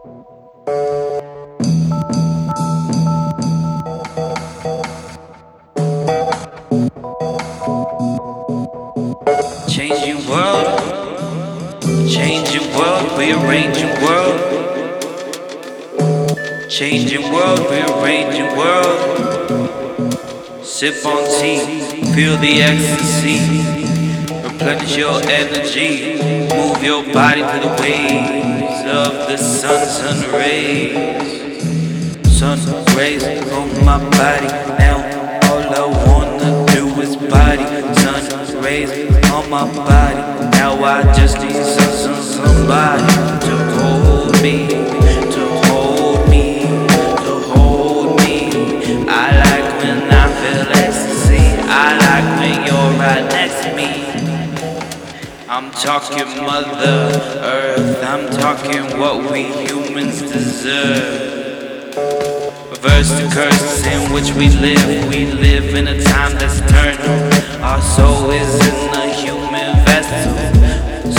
Changing world, changing world, rearranging world. Changing world, rearranging world. Sip on tea, feel the ecstasy. Replenish your energy, move your body to the waves of the sun, sun rays. Sun rays on my body now. All I wanna do is body. Sun rays on my body. Now I just need some somebody to hold me, I'm talking Mother Earth. I'm talking what we humans deserve. Reverse the curses in which we live. We live in a time that's turned. Our soul is in a human vessel.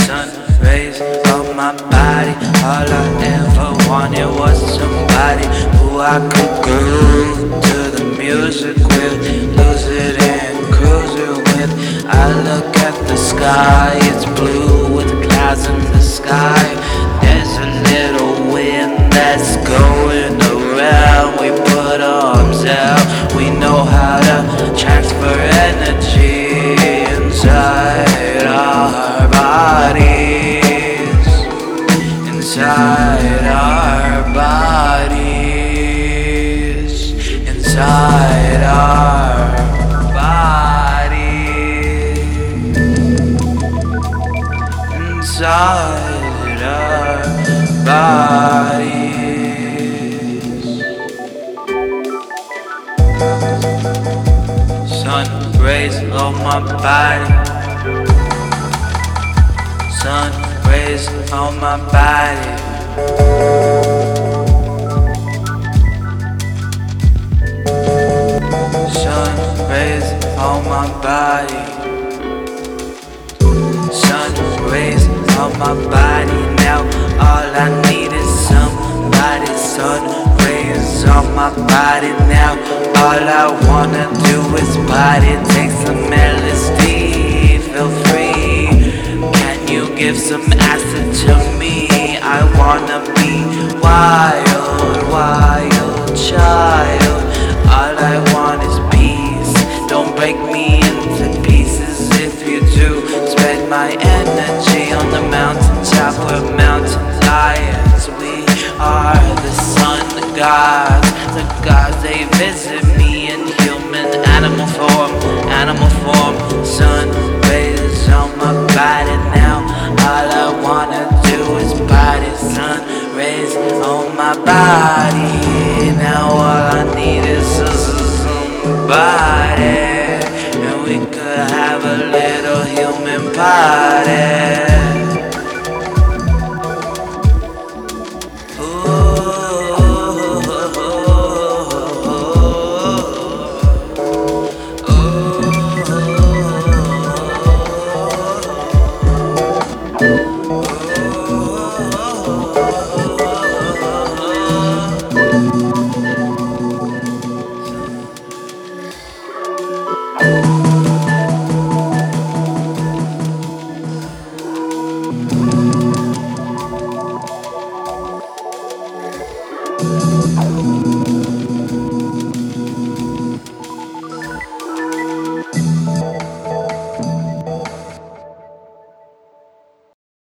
Sun rays on my body. All I ever wanted was somebody who I could go to the music with, sky, it's blue with clouds in the sky. There's a little wind that's going Inside our bodies. Sun rays on my body. Sun rays on my body. Sun rays on my body. My body now. All I need is somebody. Sun rays on my body now. All I wanna do is body. Take some LSD, feel free. Can you give some acid to me? I wanna be wild, wild child. All I want is peace. Don't break me into pieces if you do. Spread my energy the mountaintop where mountain lions. We are the sun the gods. The gods they visit me in human animal form, animal form. Sun rays on my body now. All I wanna do is body. Sun rays on my body. Now all I need is somebody. And we could have a little human party.